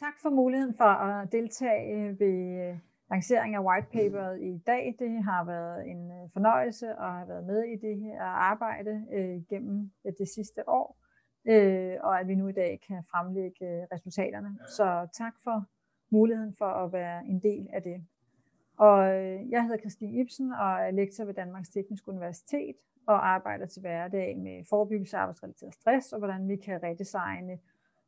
Tak for muligheden for at deltage ved lancering af whitepaperet i dag. Det har været en fornøjelse at have været med i det her arbejde øh, gennem det sidste år, øh, og at vi nu i dag kan fremlægge resultaterne. Så tak for muligheden for at være en del af det. Og jeg hedder Christine Ibsen og er lektor ved Danmarks Tekniske Universitet og arbejder til hverdag med forebyggelse af arbejdsrelateret stress og hvordan vi kan redesigne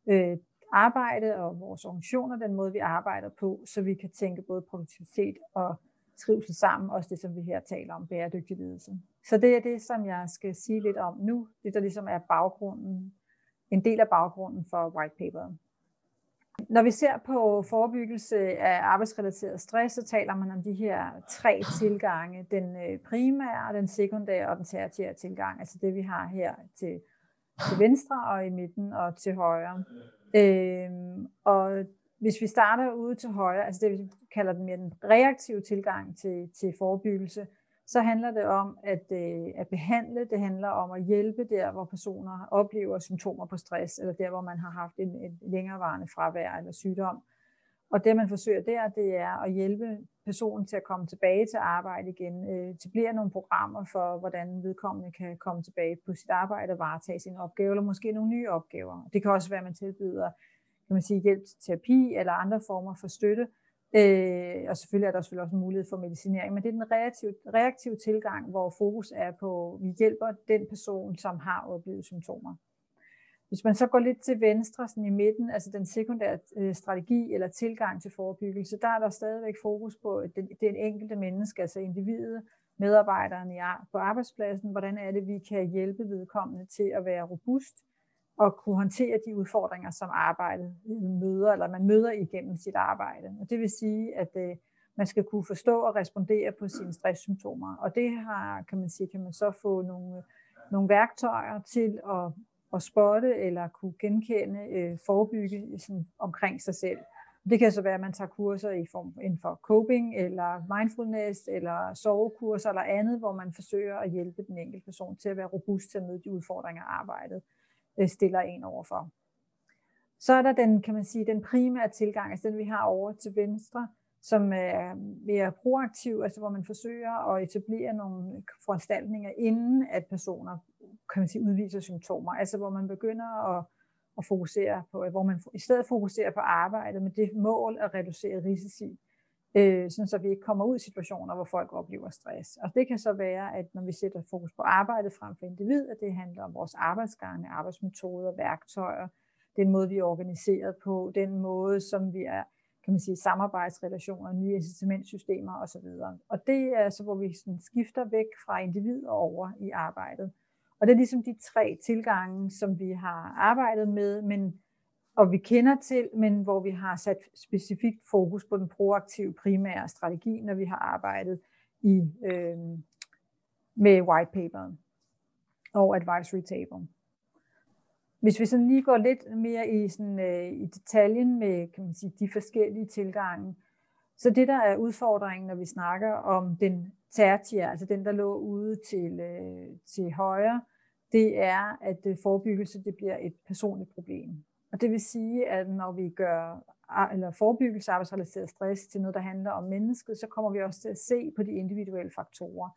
øh, arbejde og vores organisationer, den måde vi arbejder på, så vi kan tænke både produktivitet og trivsel sammen, også det som vi her taler om, bæredygtig ledelse. Så det er det, som jeg skal sige lidt om nu, det der ligesom er baggrunden, en del af baggrunden for white paperet. Når vi ser på forebyggelse af arbejdsrelateret stress, så taler man om de her tre tilgange. Den øh, primære, den sekundære og den tertiære tilgang. Altså det vi har her til, til venstre og i midten og til højre. Øh, og hvis vi starter ude til højre, altså det vi kalder den mere den reaktive tilgang til, til forebyggelse, så handler det om at, øh, at behandle, det handler om at hjælpe der, hvor personer oplever symptomer på stress, eller der, hvor man har haft en, en længerevarende fravær eller sygdom. Og det, man forsøger der, det er at hjælpe personen til at komme tilbage til arbejde igen, øh, etablere nogle programmer for, hvordan vedkommende kan komme tilbage på sit arbejde og varetage sine opgaver, eller måske nogle nye opgaver. Det kan også være, at man tilbyder kan man sige, hjælp til terapi eller andre former for støtte, Øh, og selvfølgelig er der selvfølgelig også en mulighed for medicinering, men det er den reaktive, reaktive tilgang, hvor fokus er på, at vi hjælper den person, som har oplevet symptomer. Hvis man så går lidt til venstre, sådan i midten, altså den sekundære øh, strategi eller tilgang til forebyggelse, der er der stadigvæk fokus på den, den enkelte menneske, altså individet, medarbejderen på arbejdspladsen, hvordan er det, vi kan hjælpe vedkommende til at være robust, og kunne håndtere de udfordringer, som arbejdet øh, møder, eller man møder igennem sit arbejde. Og det vil sige, at øh, man skal kunne forstå og respondere på sine stresssymptomer. Og det har, kan man sige, kan man så få nogle, nogle værktøjer til at, at spotte eller kunne genkende, øh, forebygge sådan, omkring sig selv. Det kan så være, at man tager kurser i form inden for coping, eller mindfulness, eller sovekurser, eller andet, hvor man forsøger at hjælpe den enkelte person til at være robust til at møde de udfordringer, arbejdet øh, stiller en overfor. Så er der den, kan man sige, den primære tilgang, altså den vi har over til venstre, som er mere proaktiv, altså hvor man forsøger at etablere nogle foranstaltninger, inden at personer kan man sige, udviser symptomer. Altså hvor man begynder at, at fokusere på, hvor man i stedet fokuserer på arbejdet med det mål at reducere risici øh, sådan så vi ikke kommer ud i situationer, hvor folk oplever stress. Og det kan så være, at når vi sætter fokus på arbejdet frem for individ, at det handler om vores arbejdsgange, arbejdsmetoder, værktøjer, den måde, vi er organiseret på, den måde, som vi er, kan man sige, samarbejdsrelationer, nye incitamentsystemer osv. Og det er så, hvor vi sådan skifter væk fra individ og over i arbejdet. Og det er ligesom de tre tilgange, som vi har arbejdet med, men og vi kender til, men hvor vi har sat specifikt fokus på den proaktive primære strategi, når vi har arbejdet i, øh, med whitepaperen og advisory table. Hvis vi sådan lige går lidt mere i, sådan, øh, i detaljen med kan man sige, de forskellige tilgange, så det der er udfordringen, når vi snakker om den tertiære, altså den der lå ude til, øh, til højre, det er, at øh, forebyggelse det bliver et personligt problem. Og det vil sige, at når vi gør eller forebyggelse af arbejdsrelateret stress til noget, der handler om mennesket, så kommer vi også til at se på de individuelle faktorer.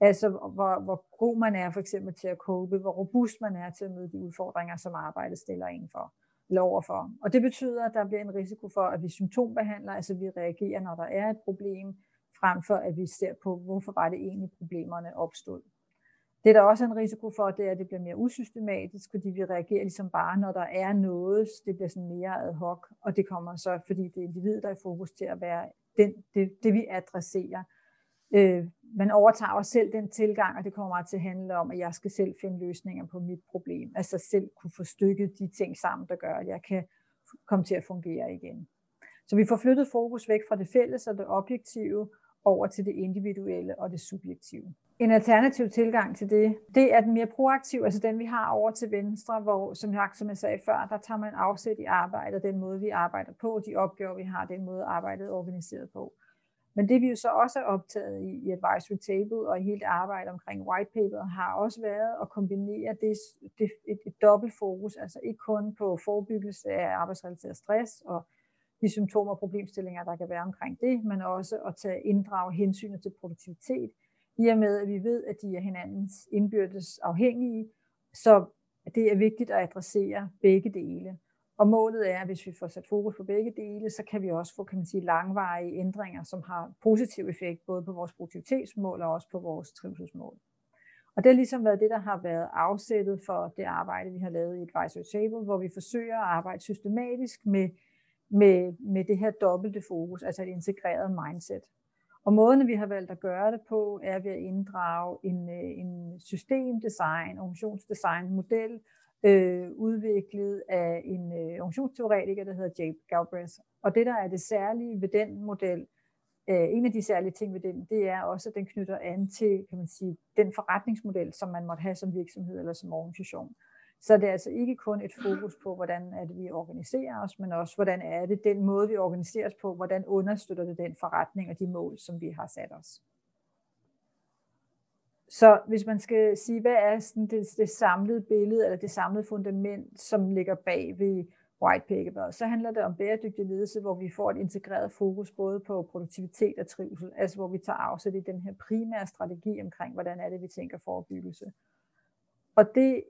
Altså hvor, hvor god man er for eksempel til at cope, hvor robust man er til at møde de udfordringer, som arbejdet stiller en for eller overfor. Og det betyder, at der bliver en risiko for, at vi symptombehandler, altså vi reagerer, når der er et problem, frem for at vi ser på, hvorfor var det egentlig problemerne opstod. Det er der også en risiko for, det er, at det bliver mere usystematisk, fordi vi reagerer ligesom bare, når der er noget, det bliver sådan mere ad hoc, og det kommer så, fordi det er individet, der er fokus til at være den, det, det vi adresserer. Øh, man overtager også selv den tilgang, og det kommer meget til at handle om, at jeg skal selv finde løsninger på mit problem. Altså selv kunne få stykket de ting sammen, der gør, at jeg kan komme til at fungere igen. Så vi får flyttet fokus væk fra det fælles og det objektive, over til det individuelle og det subjektive. En alternativ tilgang til det, det er den mere proaktive, altså den vi har over til venstre, hvor som jeg, som jeg sagde før, der tager man afsæt i arbejdet, den måde vi arbejder på, de opgaver vi har, den måde arbejdet er organiseret på. Men det vi jo så også er optaget i, i Advisory Table og i hele arbejdet omkring white paper, har også været at kombinere det, det et, et dobbelt fokus, altså ikke kun på forebyggelse af arbejdsrelateret stress og de symptomer og problemstillinger, der kan være omkring det, men også at tage inddrage hensynet til produktivitet, i og med at vi ved, at de er hinandens indbyrdes afhængige, så det er vigtigt at adressere begge dele. Og målet er, at hvis vi får sat fokus på begge dele, så kan vi også få kan man sige, langvarige ændringer, som har positiv effekt både på vores produktivitetsmål og også på vores trivselsmål. Og det har ligesom været det, der har været afsættet for det arbejde, vi har lavet i Advisory Table, hvor vi forsøger at arbejde systematisk med, med, med det her dobbelte fokus, altså et integreret mindset. Og måden, vi har valgt at gøre det på, er ved at inddrage en, øh, en systemdesign, organisationsdesign model, øh, udviklet af en øh, organisationsteoretiker, der hedder Jay Galbraith. Og det, der er det særlige ved den model, øh, en af de særlige ting ved den, det er også, at den knytter an til kan man sige, den forretningsmodel, som man måtte have som virksomhed eller som organisation. Så det er altså ikke kun et fokus på, hvordan er det, vi organiserer os, men også, hvordan er det den måde, vi organiserer os på, hvordan understøtter det den forretning og de mål, som vi har sat os. Så hvis man skal sige, hvad er sådan det, det samlede billede, eller det samlede fundament, som ligger bag ved White Paper, så handler det om bæredygtig ledelse, hvor vi får et integreret fokus både på produktivitet og trivsel, altså hvor vi tager afsæt i den her primære strategi omkring, hvordan er det, vi tænker forebyggelse. Og det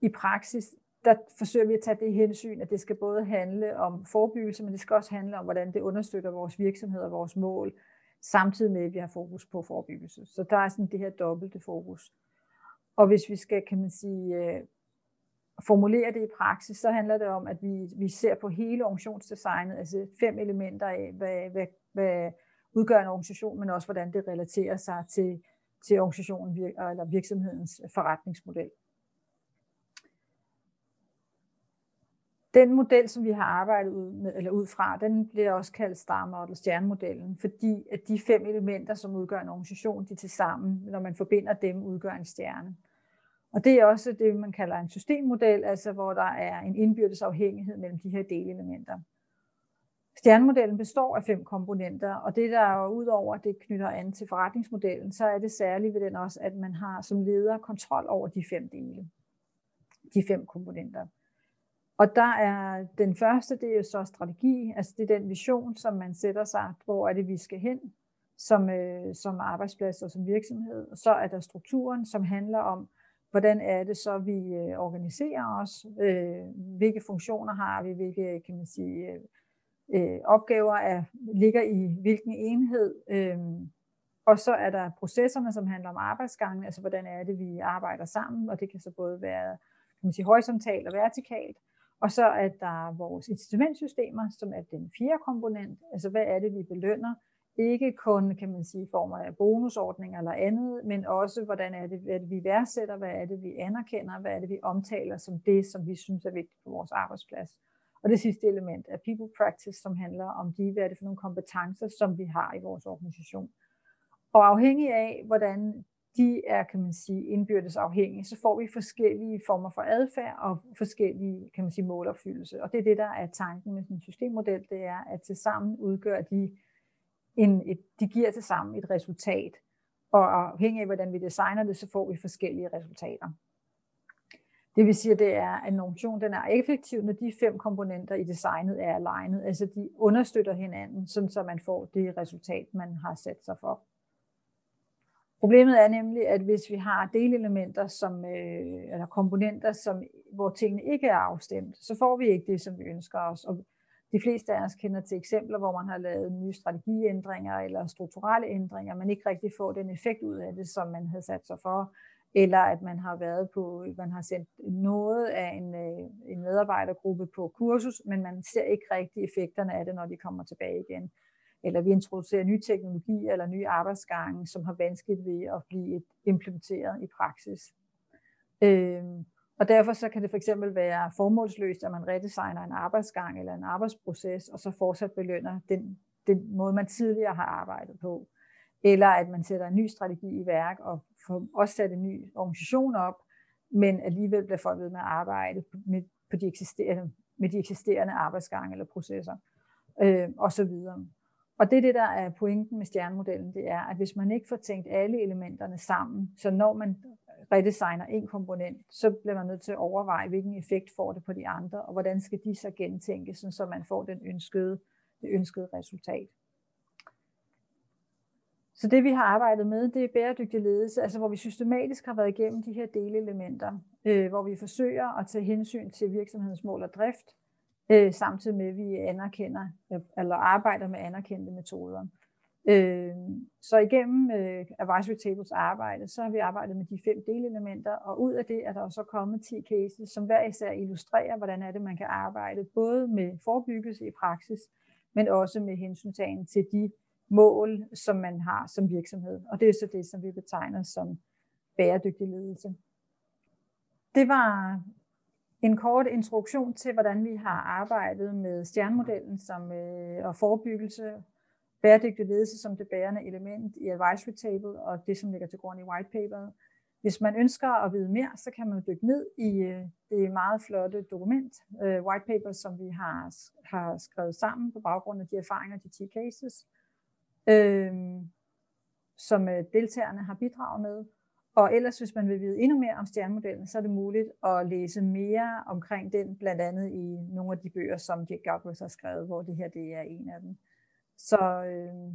i praksis, der forsøger vi at tage det hensyn, at det skal både handle om forebyggelse, men det skal også handle om, hvordan det understøtter vores virksomhed og vores mål, samtidig med, at vi har fokus på forebyggelse. Så der er sådan det her dobbelte fokus. Og hvis vi skal, kan man sige, øh, formulere det i praksis, så handler det om, at vi, vi ser på hele organisationsdesignet, altså fem elementer af, hvad, hvad, hvad udgør en organisation, men også hvordan det relaterer sig til, til organisationen eller virksomhedens forretningsmodel. Den model, som vi har arbejdet ud, med, eller ud fra, den bliver også kaldt Star Model, stjernemodellen, fordi at de fem elementer, som udgør en organisation, de til sammen, når man forbinder dem, udgør en stjerne. Og det er også det, man kalder en systemmodel, altså hvor der er en indbyrdes afhængighed mellem de her delelementer. Stjernemodellen består af fem komponenter, og det der er udover det knytter an til forretningsmodellen, så er det særligt ved den også, at man har som leder kontrol over de fem dele, de fem komponenter. Og der er den første, det er jo så strategi, altså det er den vision, som man sætter sig, hvor er det, vi skal hen som, øh, som arbejdsplads og som virksomhed. Og så er der strukturen, som handler om, hvordan er det så, vi øh, organiserer os, øh, hvilke funktioner har vi, hvilke kan man sige, øh, øh opgaver er, ligger i hvilken enhed. Øh, og så er der processerne, som handler om arbejdsgangen, altså hvordan er det, vi arbejder sammen, og det kan så både være kan man sige, horisontalt og vertikalt. Og så er der vores incitamentsystemer, som er den fjerde komponent. Altså hvad er det, vi belønner? Ikke kun, kan man sige, i form af bonusordninger eller andet, men også, hvordan er det, hvad er det, vi værdsætter, hvad er det, vi anerkender, hvad er det, vi omtaler som det, som vi synes er vigtigt på vores arbejdsplads. Og det sidste element er people practice, som handler om de, hvad er det for nogle kompetencer, som vi har i vores organisation. Og afhængig af, hvordan de er, kan man sige, indbyrdes afhængige, så får vi forskellige former for adfærd og forskellige, kan man sige, målopfyldelse. Og det er det, der er tanken med sådan en systemmodel, det er, at til sammen udgør de, en, et, de giver til sammen et resultat. Og afhængig af, hvordan vi designer det, så får vi forskellige resultater. Det vil sige, at det er, at en organisation den er effektiv, når de fem komponenter i designet er alignet. Altså de understøtter hinanden, sådan så man får det resultat, man har sat sig for. Problemet er nemlig, at hvis vi har delelementer som, øh, eller komponenter, som, hvor tingene ikke er afstemt, så får vi ikke det, som vi ønsker os. Og de fleste af os kender til eksempler, hvor man har lavet nye strategiændringer eller strukturelle ændringer, men ikke rigtig får den effekt ud af det, som man havde sat sig for, eller at man har været på, man har sendt noget af en, øh, en medarbejdergruppe på kursus, men man ser ikke rigtig effekterne af det, når de kommer tilbage igen eller vi introducerer nye teknologier eller nye arbejdsgange, som har vanskeligt ved at blive implementeret i praksis. Øhm, og derfor så kan det for eksempel være formålsløst, at man redesigner en arbejdsgang eller en arbejdsproces, og så fortsat belønner den, den måde, man tidligere har arbejdet på. Eller at man sætter en ny strategi i værk og får også sat en ny organisation op, men alligevel bliver folk ved med at arbejde med, på de eksisterende, med de eksisterende arbejdsgange eller processer øh, og så videre. Og det er det, der er pointen med stjernemodellen, det er, at hvis man ikke får tænkt alle elementerne sammen, så når man redesigner en komponent, så bliver man nødt til at overveje, hvilken effekt får det på de andre, og hvordan skal de så gentænkes, så man får den ønskede, det ønskede resultat. Så det vi har arbejdet med, det er bæredygtig ledelse, altså hvor vi systematisk har været igennem de her delelementer, øh, hvor vi forsøger at tage hensyn til virksomhedens mål og drift, øh, samtidig med at vi anerkender øh, eller arbejder med anerkendte metoder. Øh, så igennem øh, Advisory Tables arbejde, så har vi arbejdet med de fem delelementer, og ud af det er der så kommet 10 cases, som hver især illustrerer, hvordan er det, man kan arbejde både med forebyggelse i praksis, men også med hensyntagen til de mål, som man har som virksomhed. Og det er så det, som vi betegner som bæredygtig ledelse. Det var en kort introduktion til, hvordan vi har arbejdet med stjernemodellen som, øh, og forebyggelse, bæredygtig ledelse som det bærende element i advisory table og det, som ligger til grund i white paper. Hvis man ønsker at vide mere, så kan man dykke ned i øh, det meget flotte dokument, øh, white paper, som vi har, har skrevet sammen på baggrund af de erfaringer, de 10 cases, øh, som øh, deltagerne har bidraget med. Og ellers, hvis man vil vide endnu mere om stjernemodellen, så er det muligt at læse mere omkring den, blandt andet i nogle af de bøger, som Jack Galbraith har skrevet, hvor det her det er en af dem. Så øh,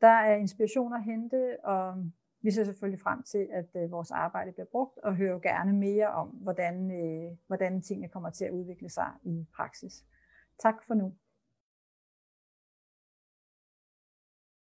der er inspiration at hente, og vi ser selvfølgelig frem til, at øh, vores arbejde bliver brugt, og hører gerne mere om, hvordan, øh, hvordan tingene kommer til at udvikle sig i praksis. Tak for nu.